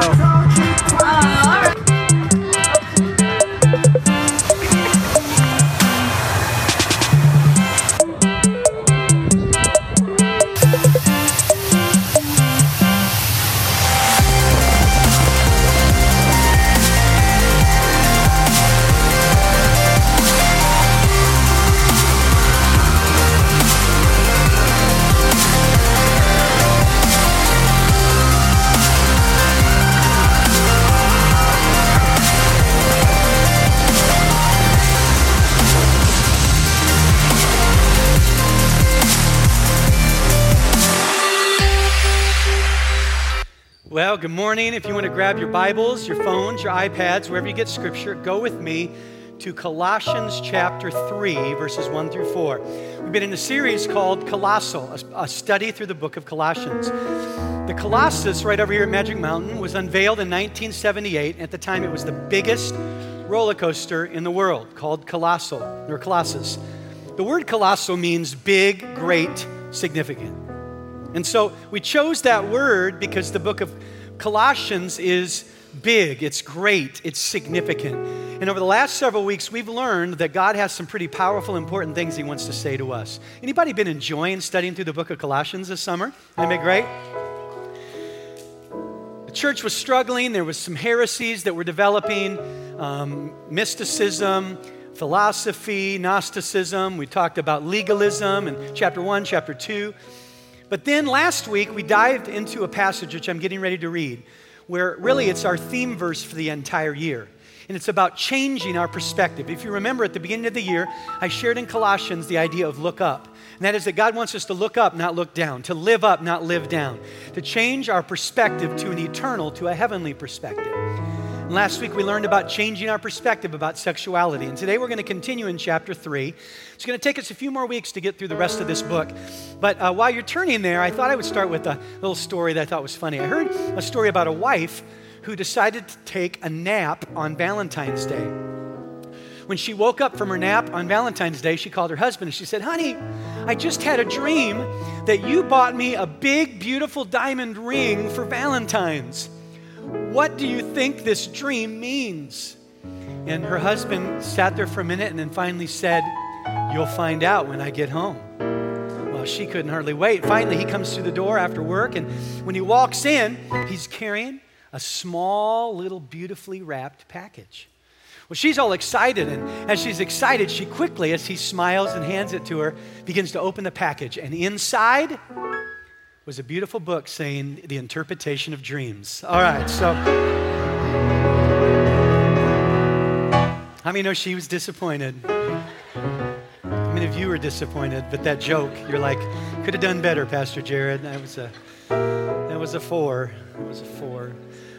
Well, good morning. If you want to grab your Bibles, your phones, your iPads, wherever you get scripture, go with me to Colossians chapter 3, verses 1 through 4. We've been in a series called Colossal, a, study through the book of Colossians. The Colossus, right over here at Magic Mountain, was unveiled in 1978. At the time, it was the biggest roller coaster in the world called Colossal, or Colossus. The word colossal means big, great, significant. And so we chose that word because the book of Colossians is big, it's great, it's significant. And over the last several weeks, we've learned that God has some pretty powerful, important things He wants to say to us. Anybody been enjoying studying through the book of Colossians this summer? Isn't it great? The church was struggling. There was some heresies that were developing, um, mysticism, philosophy, Gnosticism. We talked about legalism in chapter one, chapter two. But then last week, we dived into a passage which I'm getting ready to read, where really it's our theme verse for the entire year. And it's about changing our perspective. If you remember at the beginning of the year, I shared in Colossians the idea of look up. And that is that God wants us to look up, not look down, to live up, not live down, to change our perspective to an eternal, to a heavenly perspective. Last week we learned about changing our perspective about sexuality. And today we're going to continue in chapter 3. It's going to take us a few more weeks to get through the rest of this book. But uh, while you're turning there, I thought I would start with a little story that I thought was funny. I heard a story about a wife who decided to take a nap on Valentine's Day. When she woke up from her nap on Valentine's Day, she called her husband and she said, Honey, I just had a dream that you bought me a big, beautiful diamond ring for Valentine's. What do you think this dream means? And her husband sat there for a minute and then finally said, You'll find out when I get home. Well, she couldn't hardly wait. Finally, he comes through the door after work, and when he walks in, he's carrying a small, little, beautifully wrapped package. Well, she's all excited, and as she's excited, she quickly, as he smiles and hands it to her, begins to open the package. And inside, was a beautiful book saying the interpretation of dreams. All right, so. How many know she was disappointed? How many of you were disappointed? But that joke, you're like, could have done better, Pastor Jared. That was a, that was a four. That was a four.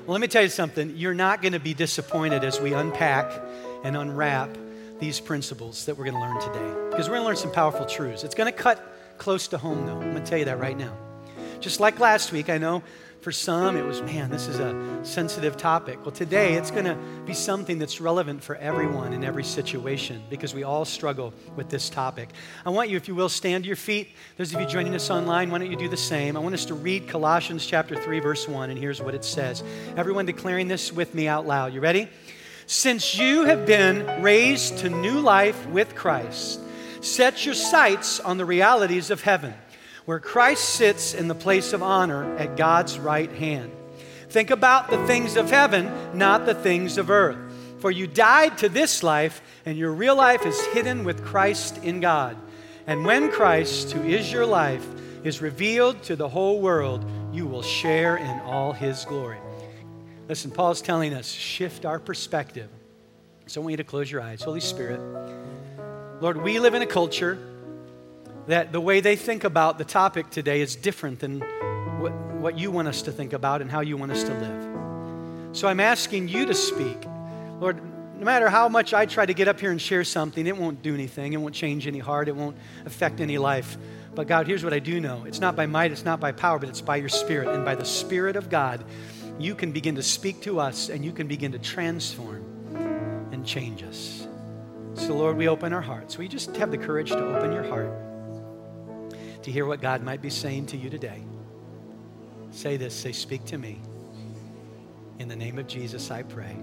Well, let me tell you something. You're not going to be disappointed as we unpack and unwrap these principles that we're going to learn today. Because we're going to learn some powerful truths. It's going to cut close to home, though. I'm going to tell you that right now. Just like last week, I know for some it was, man, this is a sensitive topic. Well, today it's going to be something that's relevant for everyone in every situation because we all struggle with this topic. I want you, if you will, stand to your feet. Those of you joining us online, why don't you do the same? I want us to read Colossians chapter 3, verse 1, and here's what it says. Everyone declaring this with me out loud. You ready? Since you have been raised to new life with Christ, set your sights on the realities of heaven where Christ sits in the place of honor at God's right hand. Think about the things of heaven, not the things of earth. For you died to this life, and your real life is hidden with Christ in God. And when Christ, who is your life, is revealed to the whole world, you will share in all his glory. Listen, Paul's telling us shift our perspective. So I want you to close your eyes. Holy Spirit, Lord, we live in a culture that the way they think about the topic today is different than what, what you want us to think about and how you want us to live. So I'm asking you to speak. Lord, no matter how much I try to get up here and share something, it won't do anything. It won't change any heart. It won't affect any life. But God, here's what I do know it's not by might, it's not by power, but it's by your Spirit. And by the Spirit of God, you can begin to speak to us and you can begin to transform and change us. So, Lord, we open our hearts. We just have the courage to open your heart to hear what God might be saying to you today. Say this say, Speak to me. In the name of Jesus, I pray.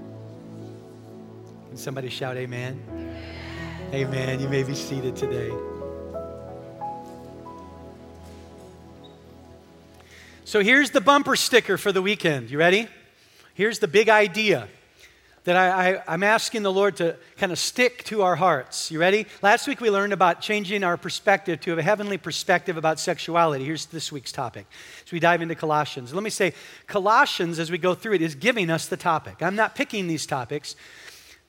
Can somebody shout, Amen? Amen. You may be seated today. So here's the bumper sticker for the weekend. You ready? Here's the big idea that I, I, am asking the Lord to kind of stick to our hearts. You ready? Last week we learned about changing our perspective to a heavenly perspective about sexuality. Here's this week's topic. So we dive into Colossians. Let me say, Colossians, as we go through it, is giving us the topic. I'm not picking these topics.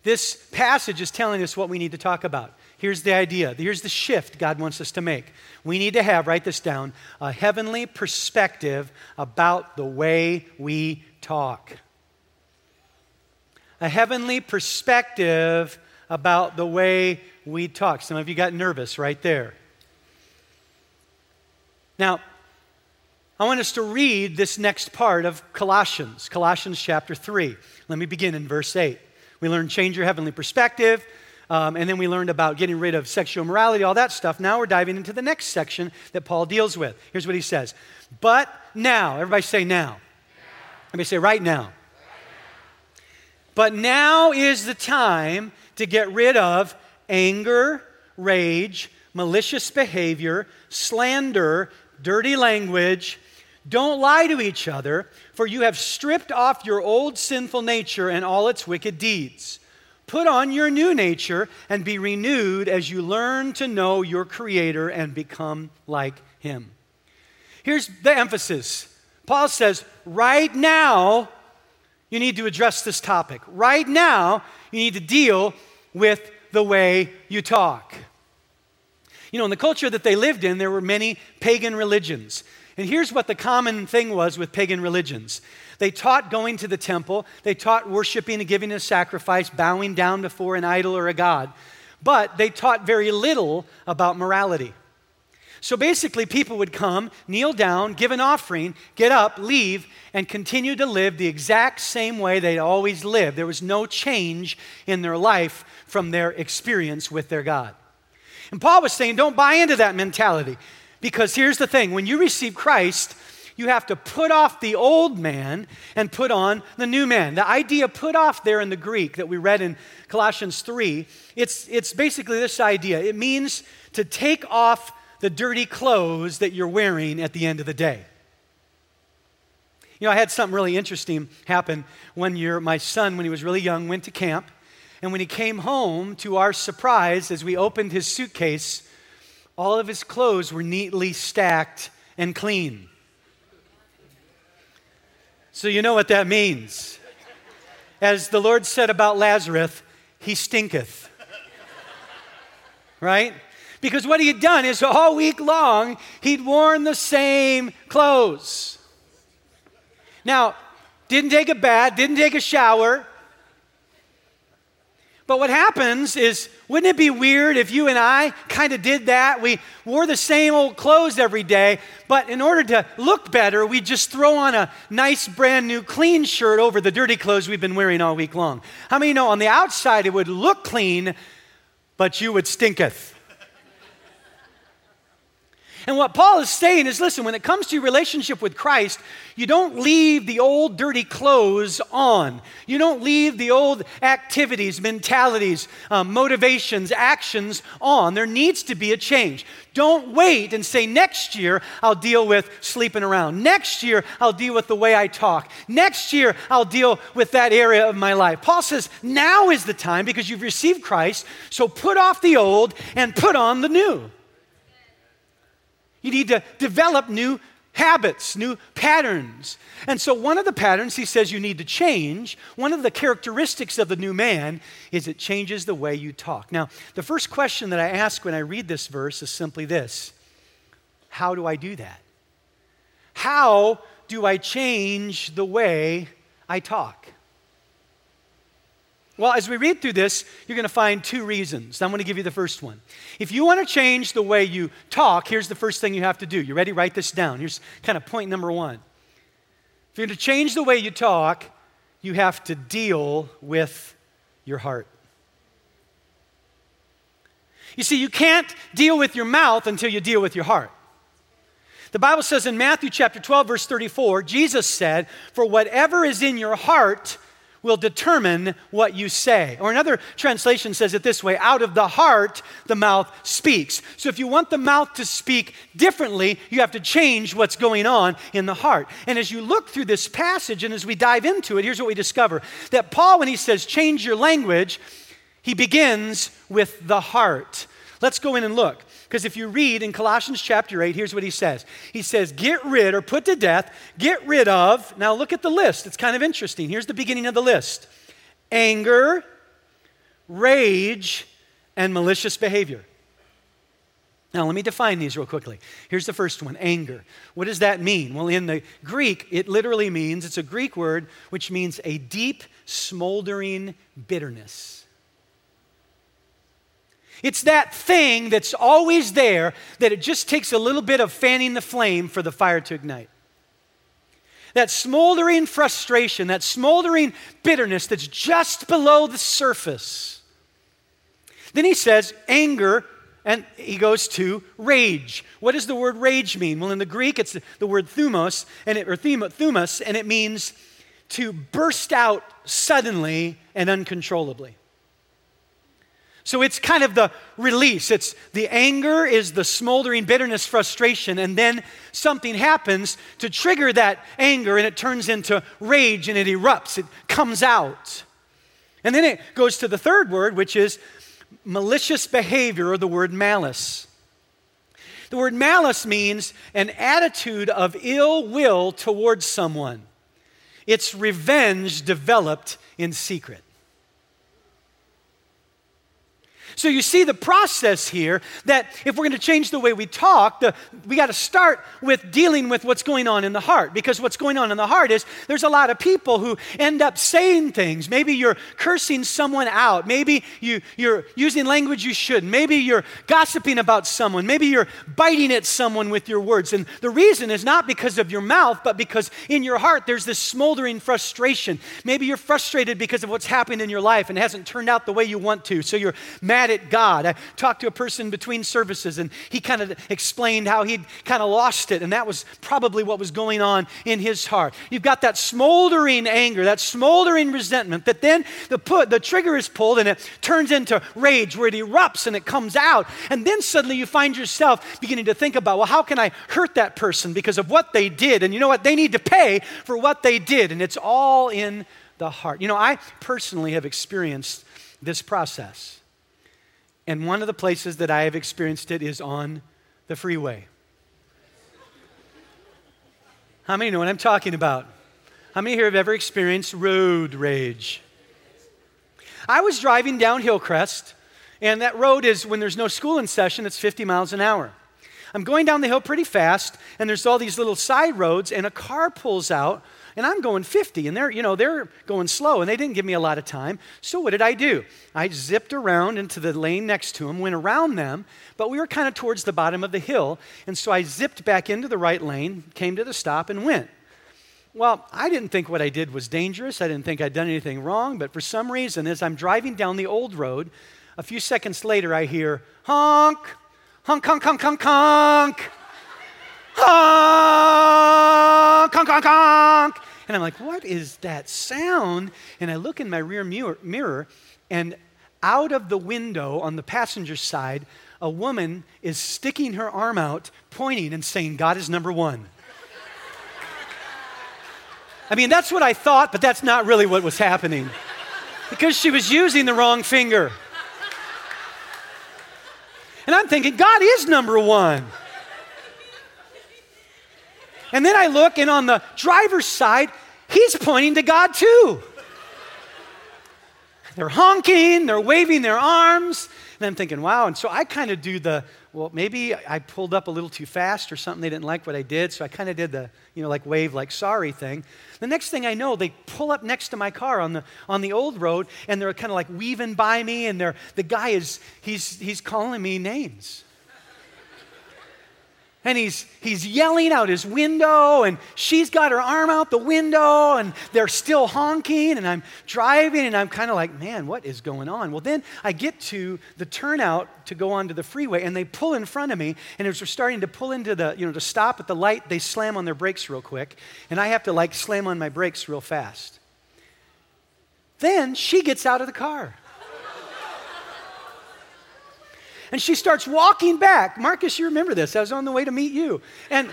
This passage is telling us what we need to talk about. Here's the idea. Here's the shift God wants us to make. We need to have, write this down, a heavenly perspective about the way we talk a heavenly perspective about the way we talk. Some of you got nervous right there. Now, I want us to read this next part of Colossians, Colossians chapter 3. Let me begin in verse 8. We learned change your heavenly perspective, um, and then we learned about getting rid of sexual morality, all that stuff. Now we're diving into the next section that Paul deals with. Here's what he says But now, everybody say now. Everybody say right now. But now is the time to get rid of anger, rage, malicious behavior, slander, dirty language. Don't lie to each other, for you have stripped off your old sinful nature and all its wicked deeds. Put on your new nature and be renewed as you learn to know your Creator and become like Him. Here's the emphasis Paul says, right now, you need to address this topic. Right now, you need to deal with the way you talk. You know, in the culture that they lived in, there were many pagan religions. And here's what the common thing was with pagan religions they taught going to the temple, they taught worshiping and giving a sacrifice, bowing down before an idol or a god, but they taught very little about morality. So basically, people would come, kneel down, give an offering, get up, leave, and continue to live the exact same way they always lived. There was no change in their life from their experience with their God. And Paul was saying, don't buy into that mentality. Because here's the thing when you receive Christ, you have to put off the old man and put on the new man. The idea put off there in the Greek that we read in Colossians 3, it's, it's basically this idea. It means to take off the dirty clothes that you're wearing at the end of the day. You know, I had something really interesting happen one year. My son, when he was really young, went to camp. And when he came home, to our surprise, as we opened his suitcase, all of his clothes were neatly stacked and clean. So, you know what that means. As the Lord said about Lazarus, he stinketh. Right? Because what he had done is all week long, he'd worn the same clothes. Now, didn't take a bath, didn't take a shower. But what happens is, wouldn't it be weird if you and I kind of did that? We wore the same old clothes every day, but in order to look better, we just throw on a nice, brand new, clean shirt over the dirty clothes we've been wearing all week long. How many know on the outside it would look clean, but you would stinketh? And what Paul is saying is listen, when it comes to your relationship with Christ, you don't leave the old dirty clothes on. You don't leave the old activities, mentalities, um, motivations, actions on. There needs to be a change. Don't wait and say, next year I'll deal with sleeping around. Next year I'll deal with the way I talk. Next year I'll deal with that area of my life. Paul says, now is the time because you've received Christ, so put off the old and put on the new. You need to develop new habits, new patterns. And so, one of the patterns he says you need to change, one of the characteristics of the new man is it changes the way you talk. Now, the first question that I ask when I read this verse is simply this How do I do that? How do I change the way I talk? Well, as we read through this, you're going to find two reasons. I'm going to give you the first one. If you want to change the way you talk, here's the first thing you have to do. You ready? Write this down. Here's kind of point number one. If you're going to change the way you talk, you have to deal with your heart. You see, you can't deal with your mouth until you deal with your heart. The Bible says in Matthew chapter 12, verse 34, Jesus said, For whatever is in your heart will determine what you say. Or another translation says it this way out of the heart, the mouth speaks. So if you want the mouth to speak differently, you have to change what's going on in the heart. And as you look through this passage and as we dive into it, here's what we discover that Paul, when he says change your language, he begins with the heart. Let's go in and look. Because if you read in Colossians chapter 8, here's what he says He says, Get rid or put to death, get rid of. Now look at the list. It's kind of interesting. Here's the beginning of the list anger, rage, and malicious behavior. Now, let me define these real quickly. Here's the first one anger. What does that mean? Well, in the Greek, it literally means, it's a Greek word which means a deep, smoldering bitterness. It's that thing that's always there that it just takes a little bit of fanning the flame for the fire to ignite. That smoldering frustration, that smoldering bitterness that's just below the surface. Then he says anger, and he goes to rage. What does the word rage mean? Well, in the Greek, it's the word thumos, and it, or thumos, and it means to burst out suddenly and uncontrollably. So it's kind of the release. It's the anger is the smoldering bitterness, frustration, and then something happens to trigger that anger and it turns into rage and it erupts. It comes out. And then it goes to the third word, which is malicious behavior or the word malice. The word malice means an attitude of ill will towards someone. It's revenge developed in secret. So you see the process here that if we're going to change the way we talk, the, we got to start with dealing with what's going on in the heart. Because what's going on in the heart is there's a lot of people who end up saying things. Maybe you're cursing someone out. Maybe you, you're using language you shouldn't. Maybe you're gossiping about someone. Maybe you're biting at someone with your words. And the reason is not because of your mouth, but because in your heart there's this smoldering frustration. Maybe you're frustrated because of what's happened in your life and it hasn't turned out the way you want to. So you're mad mad at God. I talked to a person between services and he kind of explained how he'd kind of lost it, and that was probably what was going on in his heart. You've got that smoldering anger, that smoldering resentment that then the, put, the trigger is pulled and it turns into rage where it erupts and it comes out. And then suddenly you find yourself beginning to think about, well, how can I hurt that person because of what they did? And you know what? They need to pay for what they did. And it's all in the heart. You know, I personally have experienced this process. And one of the places that I have experienced it is on the freeway. How many know what I'm talking about? How many here have ever experienced road rage? I was driving down Hillcrest, and that road is, when there's no school in session, it's 50 miles an hour. I'm going down the hill pretty fast, and there's all these little side roads, and a car pulls out and I'm going 50, and they're, you know, they're going slow, and they didn't give me a lot of time. So what did I do? I zipped around into the lane next to them, went around them, but we were kind of towards the bottom of the hill, and so I zipped back into the right lane, came to the stop, and went. Well, I didn't think what I did was dangerous. I didn't think I'd done anything wrong, but for some reason, as I'm driving down the old road, a few seconds later, I hear honk, honk, honk, honk, honk, honk. Honk, honk, honk. And I'm like, what is that sound? And I look in my rear mirror, mirror and out of the window on the passenger side, a woman is sticking her arm out, pointing and saying, God is number one. I mean, that's what I thought, but that's not really what was happening because she was using the wrong finger. And I'm thinking, God is number one. And then I look, and on the driver's side, he's pointing to God too. They're honking, they're waving their arms. And I'm thinking, wow. And so I kind of do the, well, maybe I pulled up a little too fast or something. They didn't like what I did. So I kind of did the, you know, like wave, like sorry thing. The next thing I know, they pull up next to my car on the, on the old road and they're kind of like weaving by me. And they're, the guy is, he's, he's calling me names. And he's, he's yelling out his window, and she's got her arm out the window, and they're still honking, and I'm driving, and I'm kind of like, man, what is going on? Well, then I get to the turnout to go onto the freeway, and they pull in front of me, and as they're starting to pull into the, you know, to stop at the light, they slam on their brakes real quick, and I have to like slam on my brakes real fast. Then she gets out of the car. And she starts walking back. Marcus, you remember this. I was on the way to meet you. And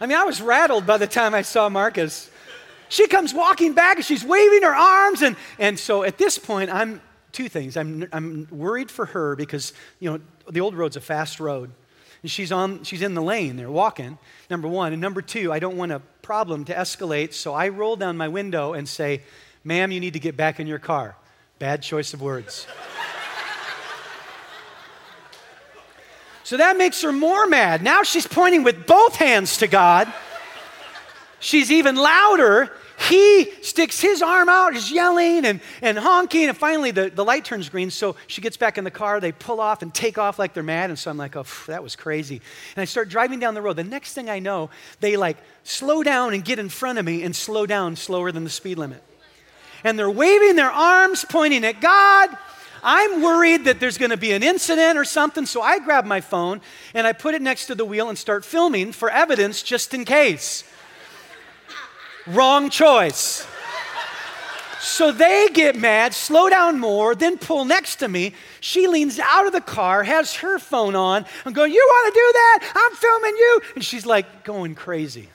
I mean, I was rattled by the time I saw Marcus. She comes walking back and she's waving her arms. And, and so at this point, I'm two things. I'm, I'm worried for her because, you know, the old road's a fast road. And she's, on, she's in the lane there walking, number one. And number two, I don't want a problem to escalate. So I roll down my window and say, Ma'am, you need to get back in your car. Bad choice of words. so that makes her more mad. Now she's pointing with both hands to God. She's even louder. He sticks his arm out, is yelling and, and honking, and finally the, the light turns green. So she gets back in the car. They pull off and take off like they're mad. And so I'm like, oh, that was crazy. And I start driving down the road. The next thing I know, they like slow down and get in front of me and slow down slower than the speed limit and they're waving their arms, pointing at God. I'm worried that there's going to be an incident or something, so I grab my phone and I put it next to the wheel and start filming for evidence just in case. Wrong choice. So they get mad, slow down more, then pull next to me. She leans out of the car, has her phone on. I'm going, You want to do that? I'm filming you. And she's like going crazy.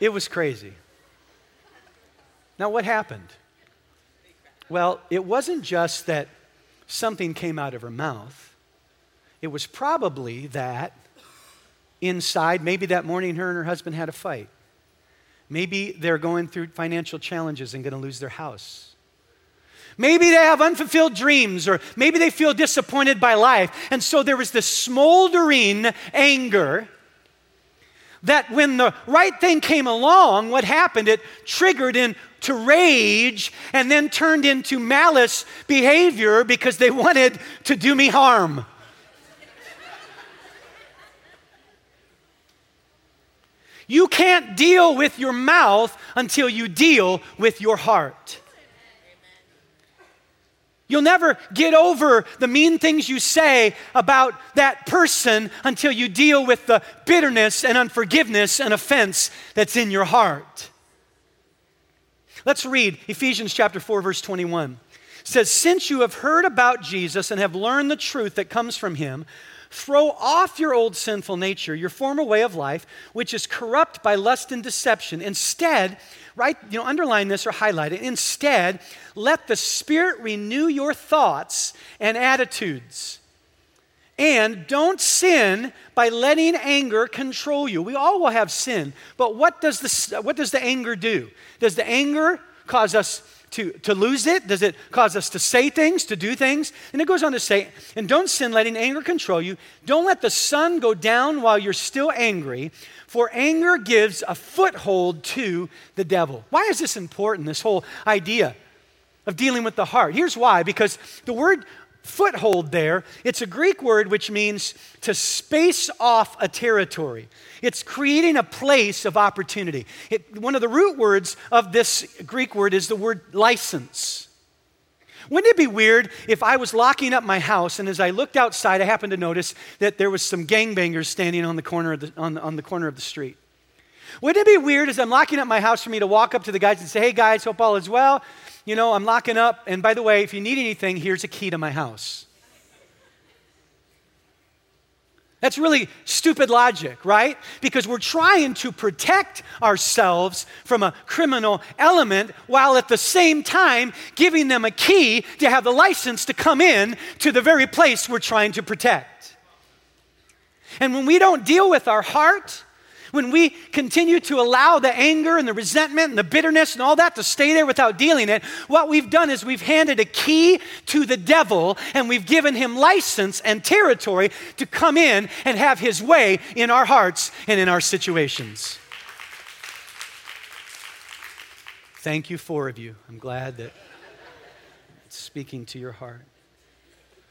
It was crazy. Now, what happened? Well, it wasn't just that something came out of her mouth, it was probably that inside, maybe that morning her and her husband had a fight. Maybe they're going through financial challenges and going to lose their house. Maybe they have unfulfilled dreams, or maybe they feel disappointed by life. And so there was this smoldering anger that when the right thing came along, what happened? It triggered into rage and then turned into malice behavior because they wanted to do me harm. You can't deal with your mouth until you deal with your heart. You'll never get over the mean things you say about that person until you deal with the bitterness and unforgiveness and offense that's in your heart. Let's read Ephesians chapter 4 verse 21. It says, "Since you have heard about Jesus and have learned the truth that comes from him, Throw off your old sinful nature, your former way of life, which is corrupt by lust and deception. Instead, write, you know, underline this or highlight it. Instead, let the Spirit renew your thoughts and attitudes. And don't sin by letting anger control you. We all will have sin, but what does, the, what does the anger do? Does the anger cause us to, to lose it? Does it cause us to say things, to do things? And it goes on to say, and don't sin, letting anger control you. Don't let the sun go down while you're still angry, for anger gives a foothold to the devil. Why is this important, this whole idea of dealing with the heart? Here's why because the word foothold there, it's a Greek word which means to space off a territory. It's creating a place of opportunity. It, one of the root words of this Greek word is the word license. Wouldn't it be weird if I was locking up my house and as I looked outside, I happened to notice that there was some gangbangers standing on the corner of the, on, on the, corner of the street? Wouldn't it be weird as I'm locking up my house for me to walk up to the guys and say, hey guys, hope all is well? You know, I'm locking up, and by the way, if you need anything, here's a key to my house. That's really stupid logic, right? Because we're trying to protect ourselves from a criminal element while at the same time giving them a key to have the license to come in to the very place we're trying to protect. And when we don't deal with our heart, when we continue to allow the anger and the resentment and the bitterness and all that to stay there without dealing it, what we've done is we've handed a key to the devil and we've given him license and territory to come in and have his way in our hearts and in our situations. Thank you, four of you. I'm glad that it's speaking to your heart.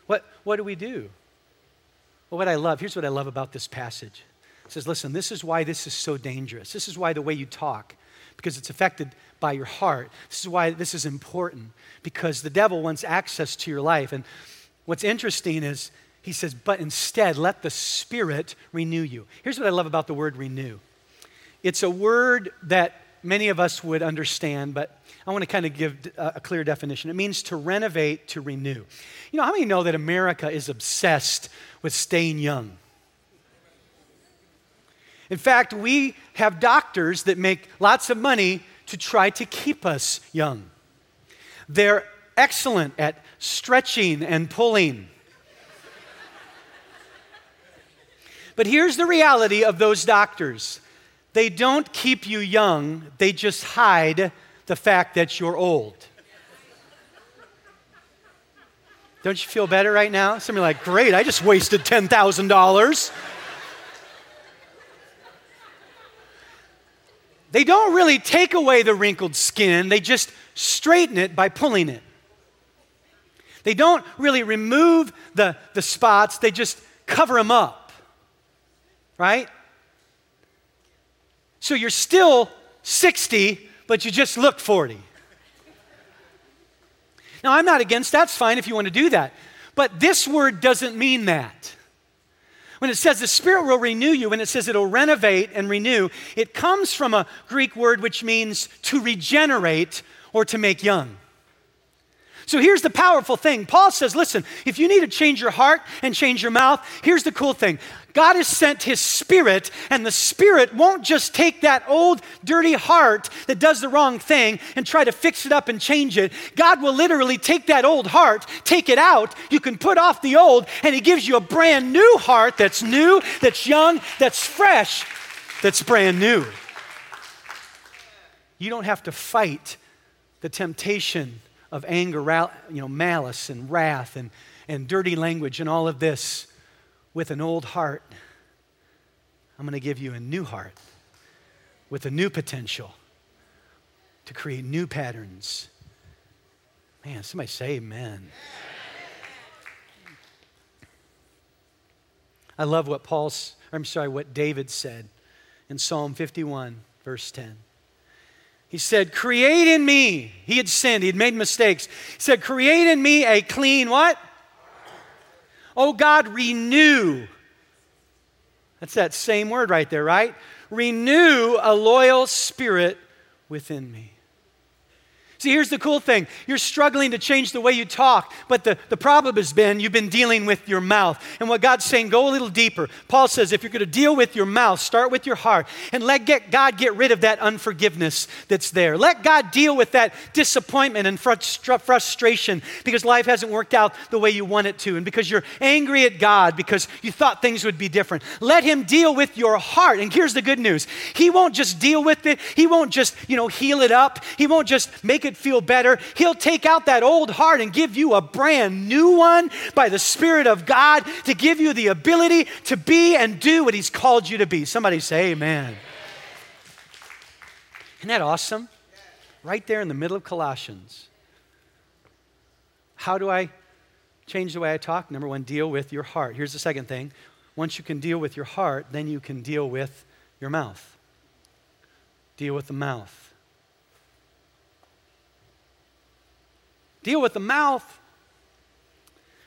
What, what do we do? Well, what I love, here's what I love about this passage. Says, listen, this is why this is so dangerous. This is why the way you talk, because it's affected by your heart. This is why this is important, because the devil wants access to your life. And what's interesting is he says, but instead, let the Spirit renew you. Here's what I love about the word renew it's a word that many of us would understand, but I want to kind of give uh, a clear definition. It means to renovate, to renew. You know, how many know that America is obsessed with staying young? In fact, we have doctors that make lots of money to try to keep us young. They're excellent at stretching and pulling. But here's the reality of those doctors they don't keep you young, they just hide the fact that you're old. Don't you feel better right now? Some are like, great, I just wasted $10,000. They don't really take away the wrinkled skin, they just straighten it by pulling it. They don't really remove the, the spots, they just cover them up. Right? So you're still 60, but you just look 40. Now, I'm not against that, that's fine if you want to do that. But this word doesn't mean that. When it says the Spirit will renew you, when it says it'll renovate and renew, it comes from a Greek word which means to regenerate or to make young. So here's the powerful thing. Paul says, listen, if you need to change your heart and change your mouth, here's the cool thing. God has sent his spirit, and the spirit won't just take that old, dirty heart that does the wrong thing and try to fix it up and change it. God will literally take that old heart, take it out. You can put off the old, and he gives you a brand new heart that's new, that's young, that's fresh, that's brand new. You don't have to fight the temptation of anger, you know, malice and wrath and, and dirty language and all of this with an old heart. I'm going to give you a new heart with a new potential to create new patterns. Man, somebody say amen. I love what Paul's, I'm sorry, what David said in Psalm 51, verse 10. He said, Create in me. He had sinned, he had made mistakes. He said, Create in me a clean what? Oh God, renew. That's that same word right there, right? Renew a loyal spirit within me. See, here's the cool thing. You're struggling to change the way you talk, but the, the problem has been you've been dealing with your mouth. And what God's saying, go a little deeper. Paul says, if you're going to deal with your mouth, start with your heart and let get, God get rid of that unforgiveness that's there. Let God deal with that disappointment and frustration because life hasn't worked out the way you want it to, and because you're angry at God because you thought things would be different. Let Him deal with your heart. And here's the good news He won't just deal with it, He won't just, you know, heal it up, He won't just make it it feel better. He'll take out that old heart and give you a brand new one by the Spirit of God to give you the ability to be and do what He's called you to be. Somebody say, Amen. Isn't that awesome? Right there in the middle of Colossians. How do I change the way I talk? Number one, deal with your heart. Here's the second thing. Once you can deal with your heart, then you can deal with your mouth. Deal with the mouth. Deal with the mouth.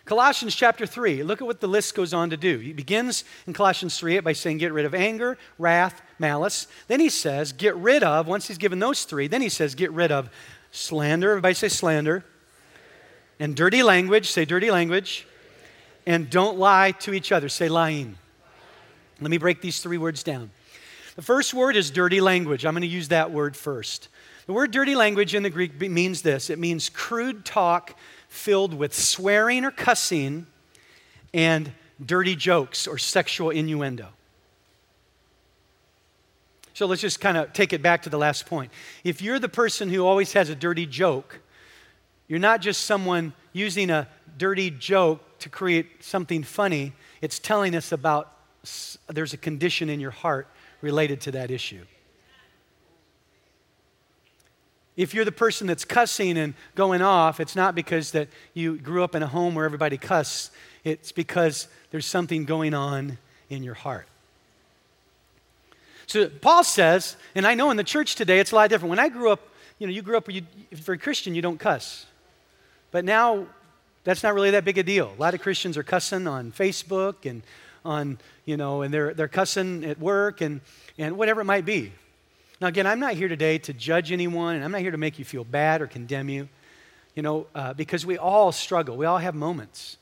Colossians chapter 3, look at what the list goes on to do. He begins in Colossians 3 by saying, Get rid of anger, wrath, malice. Then he says, Get rid of, once he's given those three, then he says, Get rid of slander. Everybody say slander. And dirty language. Say dirty language. And don't lie to each other. Say lying. Let me break these three words down. The first word is dirty language. I'm going to use that word first. The word dirty language in the Greek means this it means crude talk filled with swearing or cussing and dirty jokes or sexual innuendo. So let's just kind of take it back to the last point. If you're the person who always has a dirty joke, you're not just someone using a dirty joke to create something funny, it's telling us about there's a condition in your heart related to that issue. If you're the person that's cussing and going off, it's not because that you grew up in a home where everybody cuss. It's because there's something going on in your heart. So Paul says, and I know in the church today it's a lot different. When I grew up, you know, you grew up, you, if you're a Christian, you don't cuss. But now that's not really that big a deal. A lot of Christians are cussing on Facebook and on, you know, and they're, they're cussing at work and, and whatever it might be. Now, again, I'm not here today to judge anyone, and I'm not here to make you feel bad or condemn you, you know, uh, because we all struggle. We all have moments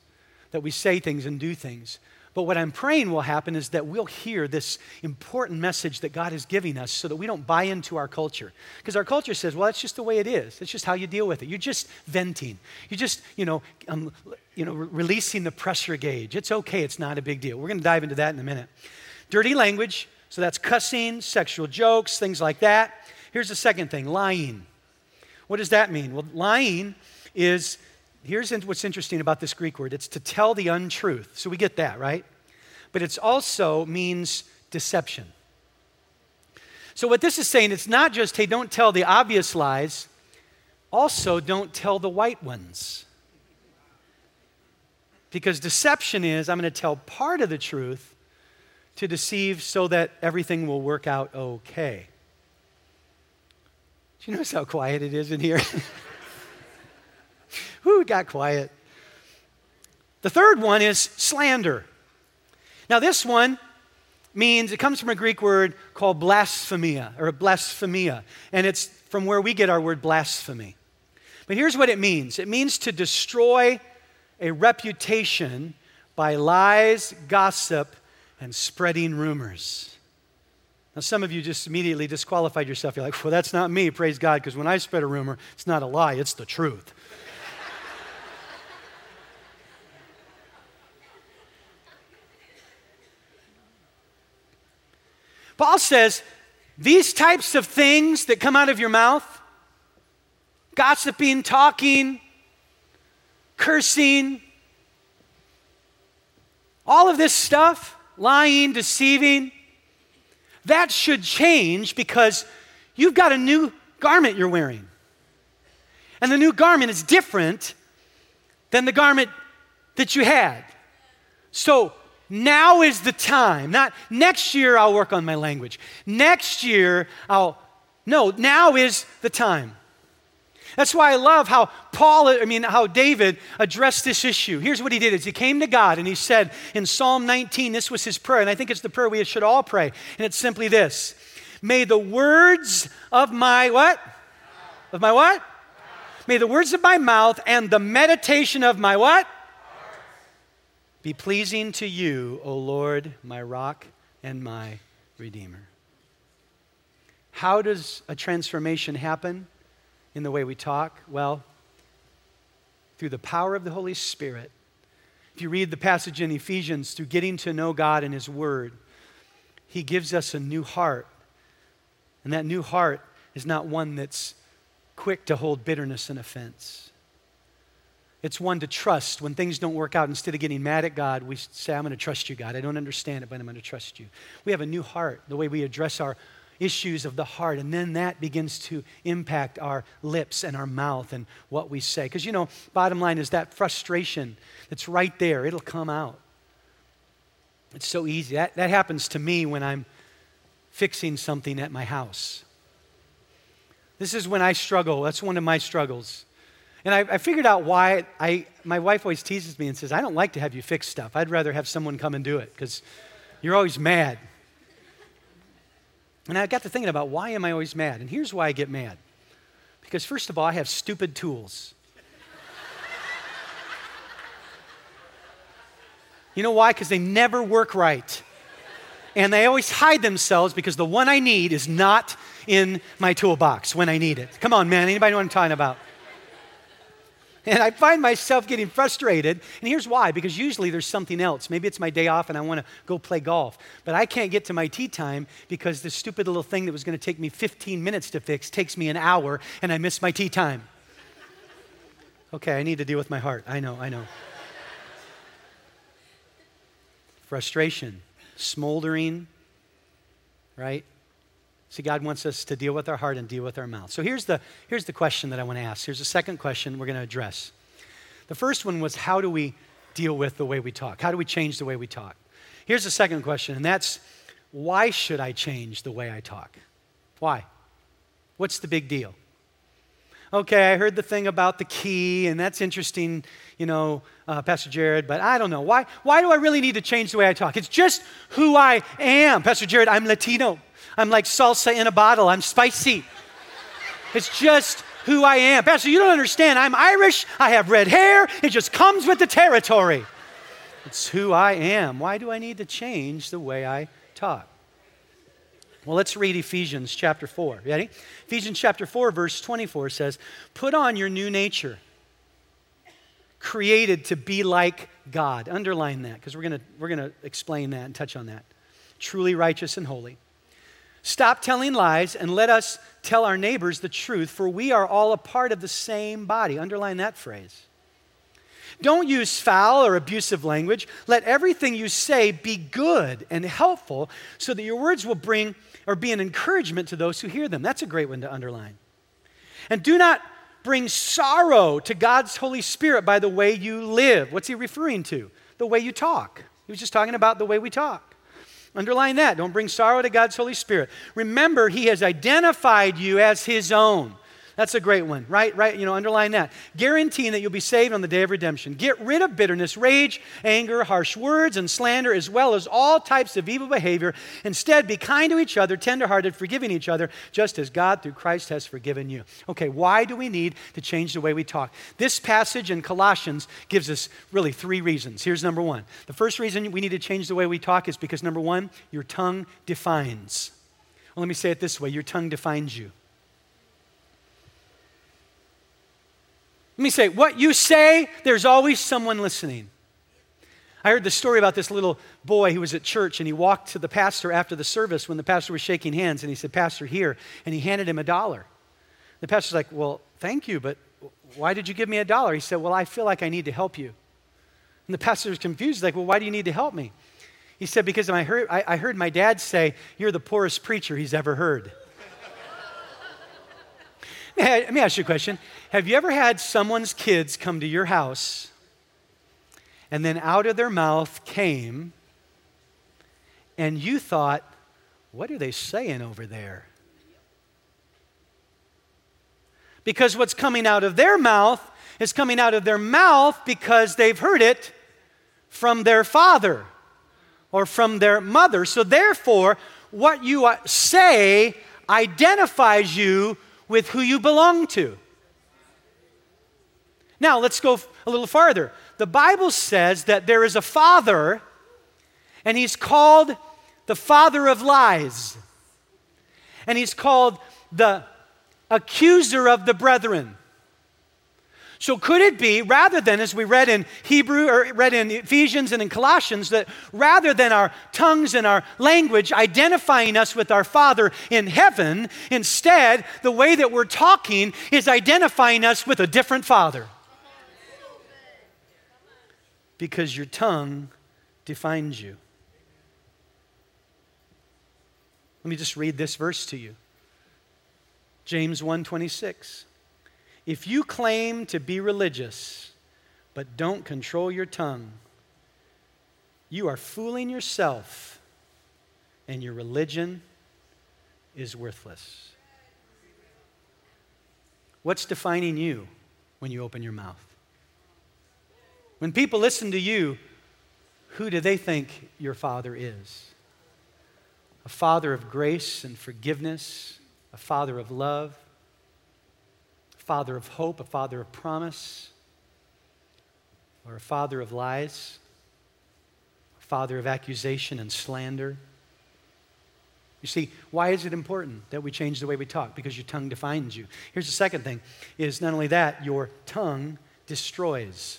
that we say things and do things. But what I'm praying will happen is that we'll hear this important message that God is giving us so that we don't buy into our culture. Because our culture says, well, that's just the way it is. It's just how you deal with it. You're just venting. You're just, you know, um, you know, re- releasing the pressure gauge. It's okay. It's not a big deal. We're going to dive into that in a minute. Dirty language. So that's cussing, sexual jokes, things like that. Here's the second thing lying. What does that mean? Well, lying is here's what's interesting about this Greek word it's to tell the untruth. So we get that, right? But it also means deception. So what this is saying, it's not just, hey, don't tell the obvious lies, also don't tell the white ones. Because deception is, I'm going to tell part of the truth to deceive so that everything will work out okay. Do you notice how quiet it is in here? Who got quiet. The third one is slander. Now, this one means, it comes from a Greek word called blasphemia, or blasphemia, and it's from where we get our word blasphemy. But here's what it means it means to destroy a reputation by lies, gossip, and spreading rumors. Now, some of you just immediately disqualified yourself. You're like, well, that's not me, praise God, because when I spread a rumor, it's not a lie, it's the truth. Paul says, these types of things that come out of your mouth gossiping, talking, cursing, all of this stuff, lying, deceiving, that should change because you've got a new garment you're wearing. And the new garment is different than the garment that you had. So now is the time. Not next year I'll work on my language. Next year I'll no, now is the time. That's why I love how Paul, I mean, how David addressed this issue. Here's what he did is he came to God and he said in Psalm 19, this was his prayer, and I think it's the prayer we should all pray. And it's simply this. May the words of my what? Of my what? May the words of my mouth and the meditation of my what? be pleasing to you, O Lord, my rock and my redeemer. How does a transformation happen in the way we talk? Well, through the power of the Holy Spirit. If you read the passage in Ephesians, through getting to know God and His Word, He gives us a new heart. And that new heart is not one that's quick to hold bitterness and offense. It's one to trust when things don't work out. Instead of getting mad at God, we say, I'm going to trust you, God. I don't understand it, but I'm going to trust you. We have a new heart, the way we address our issues of the heart. And then that begins to impact our lips and our mouth and what we say. Because, you know, bottom line is that frustration that's right there, it'll come out. It's so easy. That, that happens to me when I'm fixing something at my house. This is when I struggle. That's one of my struggles. And I, I, figured out why I, my wife always teases me and says, I don't like to have you fix stuff. I'd rather have someone come and do it because you're always mad. And I got to thinking about why am I always mad? And here's why I get mad. Because first of all, I have stupid tools. you know why? Because they never work right. And they always hide themselves because the one I need is not in my toolbox when I need it. Come on, man. Anybody know what I'm talking about? And I find myself getting frustrated. And here's why because usually there's something else. Maybe it's my day off and I want to go play golf. But I can't get to my tee time because this stupid little thing that was going to take me 15 minutes to fix takes me an hour and I miss my tee time. Okay, I need to deal with my heart. I know, I know. Frustration, smoldering, right? See, God wants us to deal with our heart and deal with our mouth. So here's the, here's the question that I want to ask. Here's the second question we're going to address. The first one was how do we deal with the way we talk? How do we change the way we talk? Here's the second question, and that's why should I change the way I talk? Why? What's the big deal? Okay, I heard the thing about the key, and that's interesting, you know, uh, Pastor Jared, but I don't know. Why, why do I really need to change the way I talk? It's just who I am. Pastor Jared, I'm Latino. I'm like salsa in a bottle. I'm spicy. It's just who I am. Pastor, you don't understand. I'm Irish. I have red hair. It just comes with the territory. It's who I am. Why do I need to change the way I talk? Well, let's read Ephesians chapter 4. Ready? Ephesians chapter 4, verse 24 says, Put on your new nature, created to be like God. Underline that because we're going we're going to explain that and touch on that. Truly righteous and holy. Stop telling lies and let us tell our neighbors the truth, for we are all a part of the same body. Underline that phrase. Don't use foul or abusive language. Let everything you say be good and helpful so that your words will bring or be an encouragement to those who hear them. That's a great one to underline. And do not bring sorrow to God's Holy Spirit by the way you live. What's he referring to? The way you talk. He was just talking about the way we talk. Underline that. Don't bring sorrow to God's Holy Spirit. Remember, He has identified you as His own. That's a great one, right? Right, you know, underline that. Guaranteeing that you'll be saved on the day of redemption. Get rid of bitterness, rage, anger, harsh words, and slander, as well as all types of evil behavior. Instead, be kind to each other, tenderhearted, forgiving each other, just as God through Christ has forgiven you. Okay, why do we need to change the way we talk? This passage in Colossians gives us really three reasons. Here's number one. The first reason we need to change the way we talk is because number one, your tongue defines. Well, let me say it this way your tongue defines you. Let me say, what you say, there's always someone listening. I heard the story about this little boy who was at church and he walked to the pastor after the service when the pastor was shaking hands and he said, Pastor, here. And he handed him a dollar. The pastor's like, Well, thank you, but why did you give me a dollar? He said, Well, I feel like I need to help you. And the pastor was confused, like, Well, why do you need to help me? He said, Because I heard, I, I heard my dad say, You're the poorest preacher he's ever heard. Let me ask you a question. Have you ever had someone's kids come to your house and then out of their mouth came and you thought, what are they saying over there? Because what's coming out of their mouth is coming out of their mouth because they've heard it from their father or from their mother. So, therefore, what you say identifies you with who you belong to. Now, let's go a little farther. The Bible says that there is a father, and he's called the father of lies. And he's called the accuser of the brethren. So could it be, rather than, as we read in Hebrew or read in Ephesians and in Colossians, that rather than our tongues and our language identifying us with our Father in heaven, instead, the way that we're talking is identifying us with a different Father? Because your tongue defines you. Let me just read this verse to you. James 1:26. If you claim to be religious but don't control your tongue, you are fooling yourself and your religion is worthless. What's defining you when you open your mouth? When people listen to you, who do they think your father is? A father of grace and forgiveness, a father of love, father of hope, a father of promise, or a father of lies, a father of accusation and slander. You see, why is it important that we change the way we talk? Because your tongue defines you. Here's the second thing is not only that, your tongue destroys.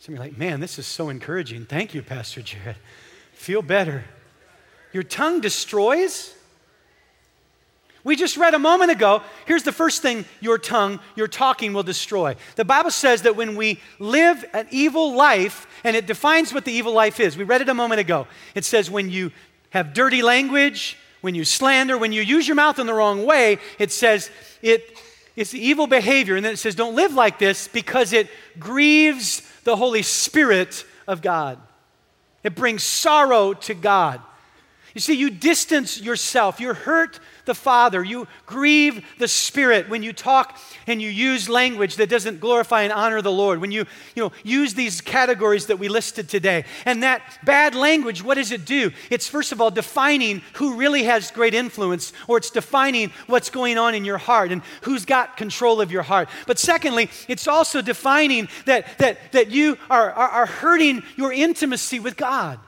Some of you are like, man, this is so encouraging. Thank you, Pastor Jared. Feel better. Your tongue destroys? We just read a moment ago, here's the first thing your tongue, your talking will destroy. The Bible says that when we live an evil life, and it defines what the evil life is. We read it a moment ago. It says when you have dirty language, when you slander, when you use your mouth in the wrong way, it says it, it's evil behavior. And then it says, don't live like this because it grieves the Holy Spirit of God. It brings sorrow to God. You see, you distance yourself. you're hurt the Father. You grieve the Spirit when you talk and you use language that doesn't glorify and honor the Lord. When you, you know, use these categories that we listed today. And that bad language, what does it do? It's first of all defining who really has great influence, or it's defining what's going on in your heart and who's got control of your heart. But secondly, it's also defining that, that, that you are, are, are hurting your intimacy with God.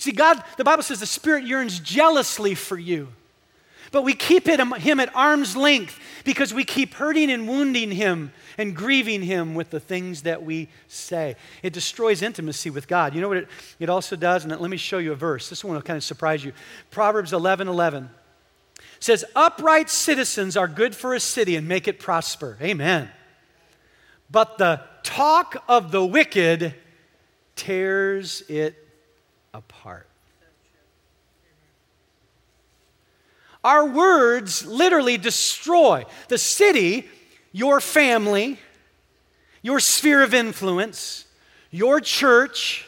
See, God, the Bible says the Spirit yearns jealously for you. But we keep um, him at arm's length because we keep hurting and wounding him and grieving him with the things that we say. It destroys intimacy with God. You know what it, it also does? And let me show you a verse. This one will kind of surprise you. Proverbs 11 11 says, Upright citizens are good for a city and make it prosper. Amen. But the talk of the wicked tears it apart. Our words literally destroy the city, your family, your sphere of influence, your church,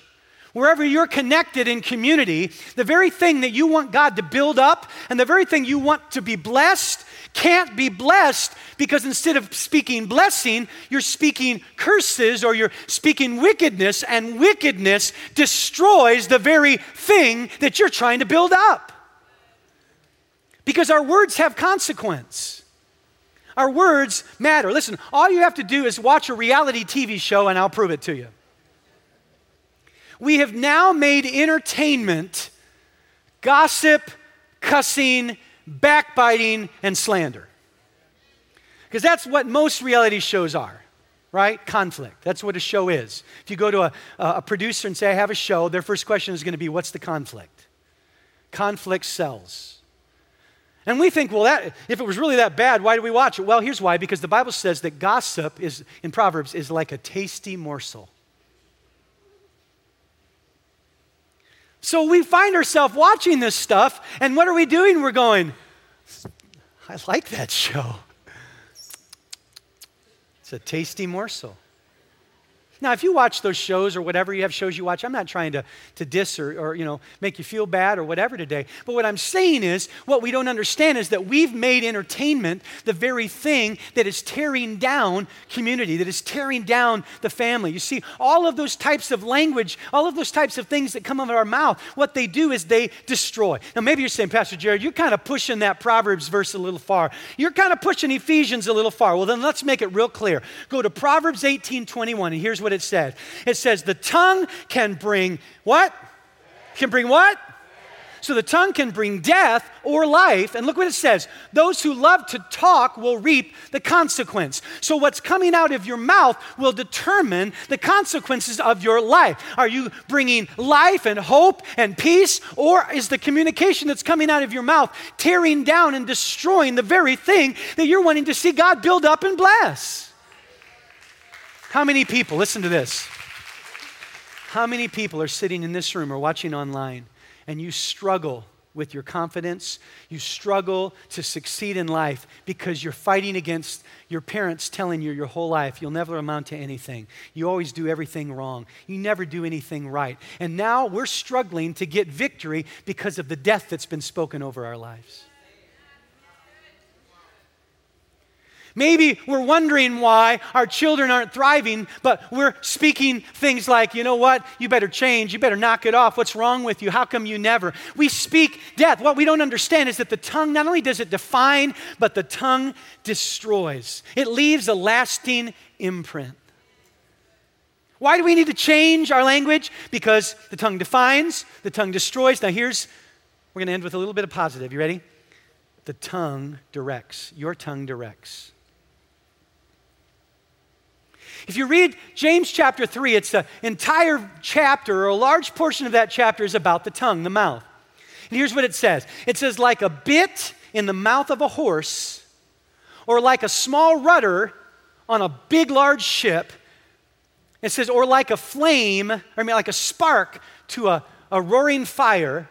wherever you're connected in community, the very thing that you want God to build up and the very thing you want to be blessed can't be blessed because instead of speaking blessing, you're speaking curses or you're speaking wickedness, and wickedness destroys the very thing that you're trying to build up. Because our words have consequence. Our words matter. Listen, all you have to do is watch a reality TV show and I'll prove it to you. We have now made entertainment gossip, cussing, backbiting, and slander. Because that's what most reality shows are, right? Conflict. That's what a show is. If you go to a, a producer and say, I have a show, their first question is going to be, What's the conflict? Conflict sells. And we think, well, that, if it was really that bad, why do we watch it? Well, here's why because the Bible says that gossip is, in Proverbs, is like a tasty morsel. So we find ourselves watching this stuff, and what are we doing? We're going, I like that show. It's a tasty morsel. Now, if you watch those shows or whatever you have shows you watch, I'm not trying to, to diss or, or you know, make you feel bad or whatever today. But what I'm saying is, what we don't understand is that we've made entertainment the very thing that is tearing down community, that is tearing down the family. You see, all of those types of language, all of those types of things that come out of our mouth, what they do is they destroy. Now, maybe you're saying, Pastor Jared, you're kind of pushing that Proverbs verse a little far. You're kind of pushing Ephesians a little far. Well, then let's make it real clear. Go to Proverbs 18 21, and here's what what it says. It says the tongue can bring what? Can bring what? So the tongue can bring death or life. And look what it says those who love to talk will reap the consequence. So what's coming out of your mouth will determine the consequences of your life. Are you bringing life and hope and peace? Or is the communication that's coming out of your mouth tearing down and destroying the very thing that you're wanting to see God build up and bless? How many people, listen to this, how many people are sitting in this room or watching online and you struggle with your confidence. You struggle to succeed in life because you're fighting against your parents telling you your whole life you'll never amount to anything. You always do everything wrong. You never do anything right. And now we're struggling to get victory because of the death that's been spoken over our lives. Maybe we're wondering why our children aren't thriving, but we're speaking things like, you know what, you better change, you better knock it off, what's wrong with you, how come you never? We speak death. What we don't understand is that the tongue not only does it define, but the tongue destroys, it leaves a lasting imprint. Why do we need to change our language? Because the tongue defines, the tongue destroys. Now, here's, we're going to end with a little bit of positive. You ready? The tongue directs. Your tongue directs. If you read James chapter 3, it's an entire chapter, or a large portion of that chapter is about the tongue, the mouth. And here's what it says it says, like a bit in the mouth of a horse, or like a small rudder on a big, large ship. It says, or like a flame, or I mean, like a spark to a, a roaring fire.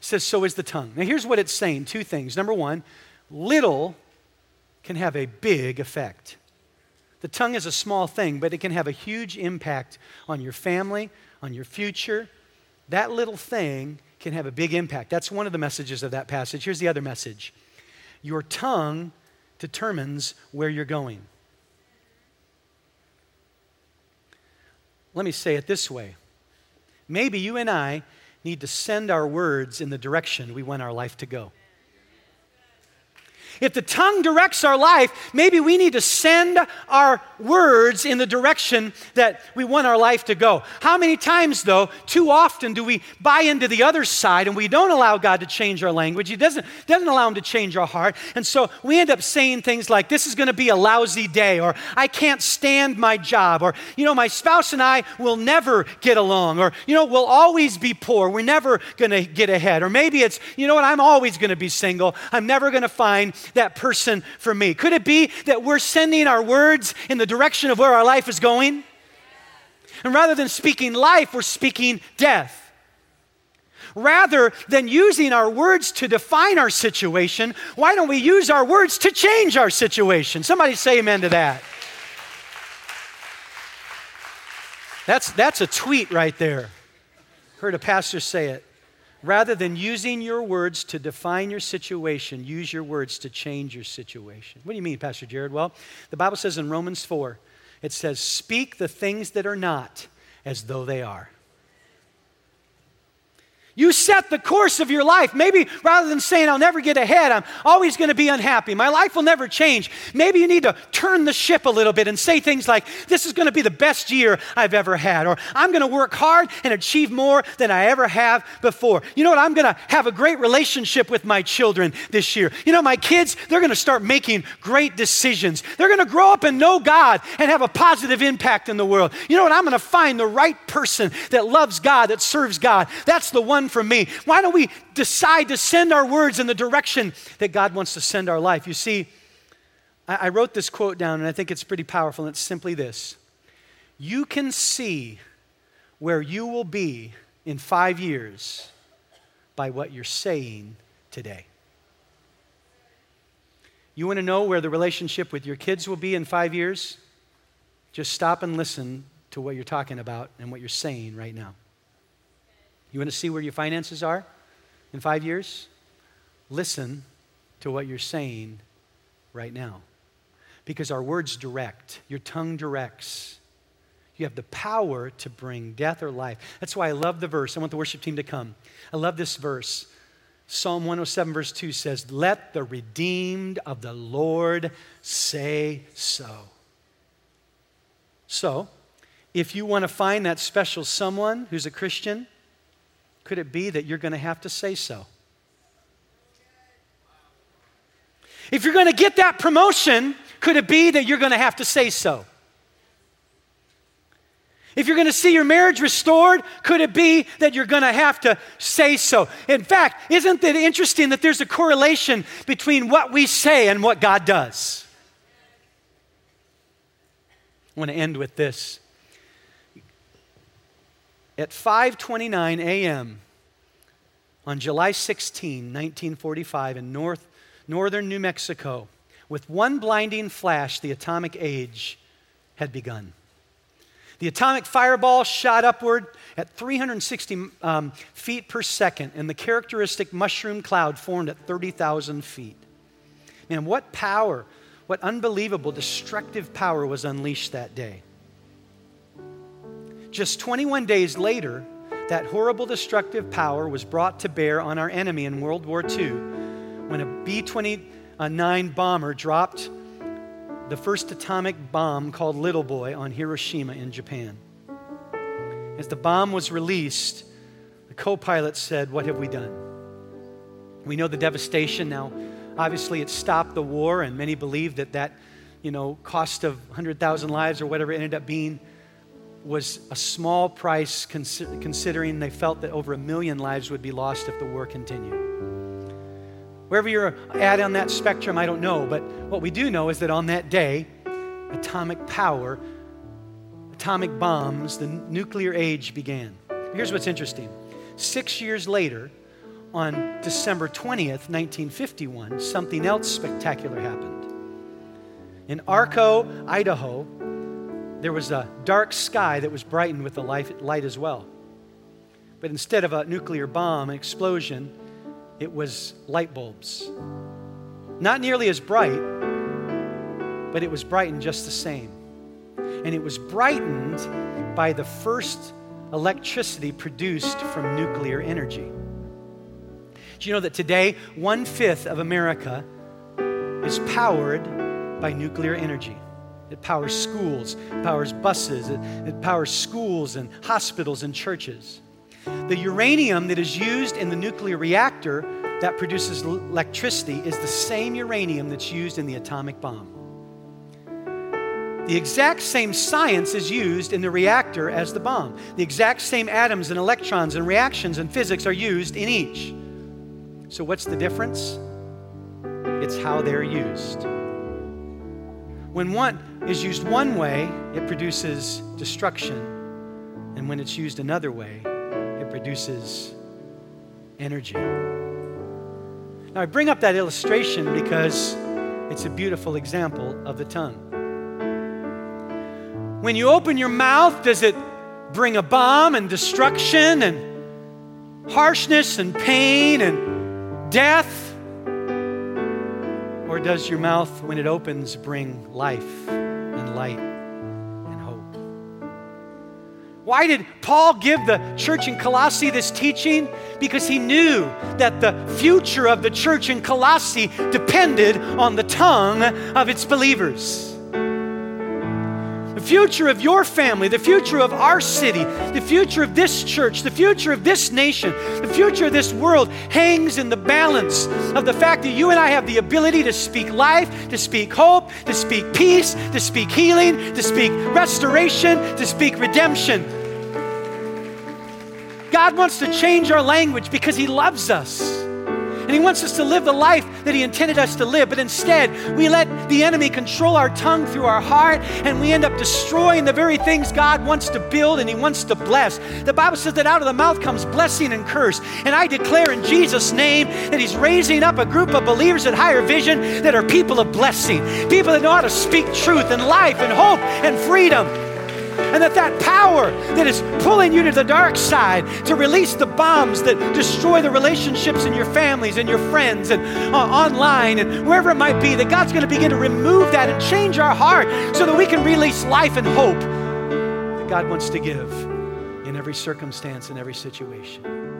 It says, so is the tongue. Now, here's what it's saying two things. Number one, little can have a big effect. The tongue is a small thing, but it can have a huge impact on your family, on your future. That little thing can have a big impact. That's one of the messages of that passage. Here's the other message Your tongue determines where you're going. Let me say it this way maybe you and I need to send our words in the direction we want our life to go. If the tongue directs our life, maybe we need to send our words in the direction that we want our life to go. How many times, though, too often do we buy into the other side and we don't allow God to change our language? He doesn't, doesn't allow Him to change our heart. And so we end up saying things like, This is going to be a lousy day, or I can't stand my job, or, you know, my spouse and I will never get along, or, you know, we'll always be poor. We're never going to get ahead. Or maybe it's, you know what, I'm always going to be single. I'm never going to find that person for me? Could it be that we're sending our words in the direction of where our life is going? And rather than speaking life, we're speaking death. Rather than using our words to define our situation, why don't we use our words to change our situation? Somebody say amen to that. That's, that's a tweet right there. Heard a pastor say it. Rather than using your words to define your situation, use your words to change your situation. What do you mean, Pastor Jared? Well, the Bible says in Romans 4, it says, Speak the things that are not as though they are. You set the course of your life. Maybe rather than saying, I'll never get ahead, I'm always going to be unhappy, my life will never change. Maybe you need to turn the ship a little bit and say things like, This is going to be the best year I've ever had, or I'm going to work hard and achieve more than I ever have before. You know what? I'm going to have a great relationship with my children this year. You know, my kids, they're going to start making great decisions. They're going to grow up and know God and have a positive impact in the world. You know what? I'm going to find the right person that loves God, that serves God. That's the one from me. Why don't we decide to send our words in the direction that God wants to send our life? You see, I, I wrote this quote down and I think it's pretty powerful, and it's simply this You can see where you will be in five years by what you're saying today. You want to know where the relationship with your kids will be in five years? Just stop and listen to what you're talking about and what you're saying right now. You want to see where your finances are in five years? Listen to what you're saying right now. Because our words direct, your tongue directs. You have the power to bring death or life. That's why I love the verse. I want the worship team to come. I love this verse. Psalm 107, verse 2 says, Let the redeemed of the Lord say so. So, if you want to find that special someone who's a Christian, could it be that you're going to have to say so? If you're going to get that promotion, could it be that you're going to have to say so? If you're going to see your marriage restored, could it be that you're going to have to say so? In fact, isn't it interesting that there's a correlation between what we say and what God does? I want to end with this at 5:29 a.m. on July 16, 1945 in north, northern New Mexico, with one blinding flash, the atomic age had begun. The atomic fireball shot upward at 360 um, feet per second, and the characteristic mushroom cloud formed at 30,000 feet. Man, what power, what unbelievable destructive power was unleashed that day. Just 21 days later, that horrible destructive power was brought to bear on our enemy in World War II when a B 29 bomber dropped the first atomic bomb called Little Boy on Hiroshima in Japan. As the bomb was released, the co pilot said, What have we done? We know the devastation now. Obviously, it stopped the war, and many believe that that you know, cost of 100,000 lives or whatever it ended up being was a small price considering they felt that over a million lives would be lost if the war continued. Wherever you're at on that spectrum, I don't know, but what we do know is that on that day, atomic power, atomic bombs, the nuclear age began. Here's what's interesting six years later, on December 20th, 1951, something else spectacular happened. In Arco, Idaho, there was a dark sky that was brightened with the light as well. But instead of a nuclear bomb an explosion, it was light bulbs. Not nearly as bright, but it was brightened just the same. And it was brightened by the first electricity produced from nuclear energy. Do you know that today, one fifth of America is powered by nuclear energy? It powers schools, it powers buses, it, it powers schools and hospitals and churches. The uranium that is used in the nuclear reactor that produces electricity is the same uranium that's used in the atomic bomb. The exact same science is used in the reactor as the bomb. The exact same atoms and electrons and reactions and physics are used in each. So, what's the difference? It's how they're used. When one is used one way, it produces destruction. And when it's used another way, it produces energy. Now, I bring up that illustration because it's a beautiful example of the tongue. When you open your mouth, does it bring a bomb and destruction and harshness and pain and death? Or does your mouth, when it opens, bring life and light and hope? Why did Paul give the church in Colossae this teaching? Because he knew that the future of the church in Colossae depended on the tongue of its believers future of your family, the future of our city, the future of this church, the future of this nation, the future of this world hangs in the balance of the fact that you and I have the ability to speak life, to speak hope, to speak peace, to speak healing, to speak restoration, to speak redemption. God wants to change our language because He loves us. And He wants us to live the life that He intended us to live. But instead, we let the enemy control our tongue through our heart, and we end up destroying the very things God wants to build and He wants to bless. The Bible says that out of the mouth comes blessing and curse. And I declare in Jesus' name that He's raising up a group of believers at higher vision that are people of blessing, people that know how to speak truth and life and hope and freedom. And that that power that is pulling you to the dark side to release the bombs that destroy the relationships in your families and your friends and uh, online and wherever it might be, that God's going to begin to remove that and change our heart so that we can release life and hope that God wants to give in every circumstance and every situation.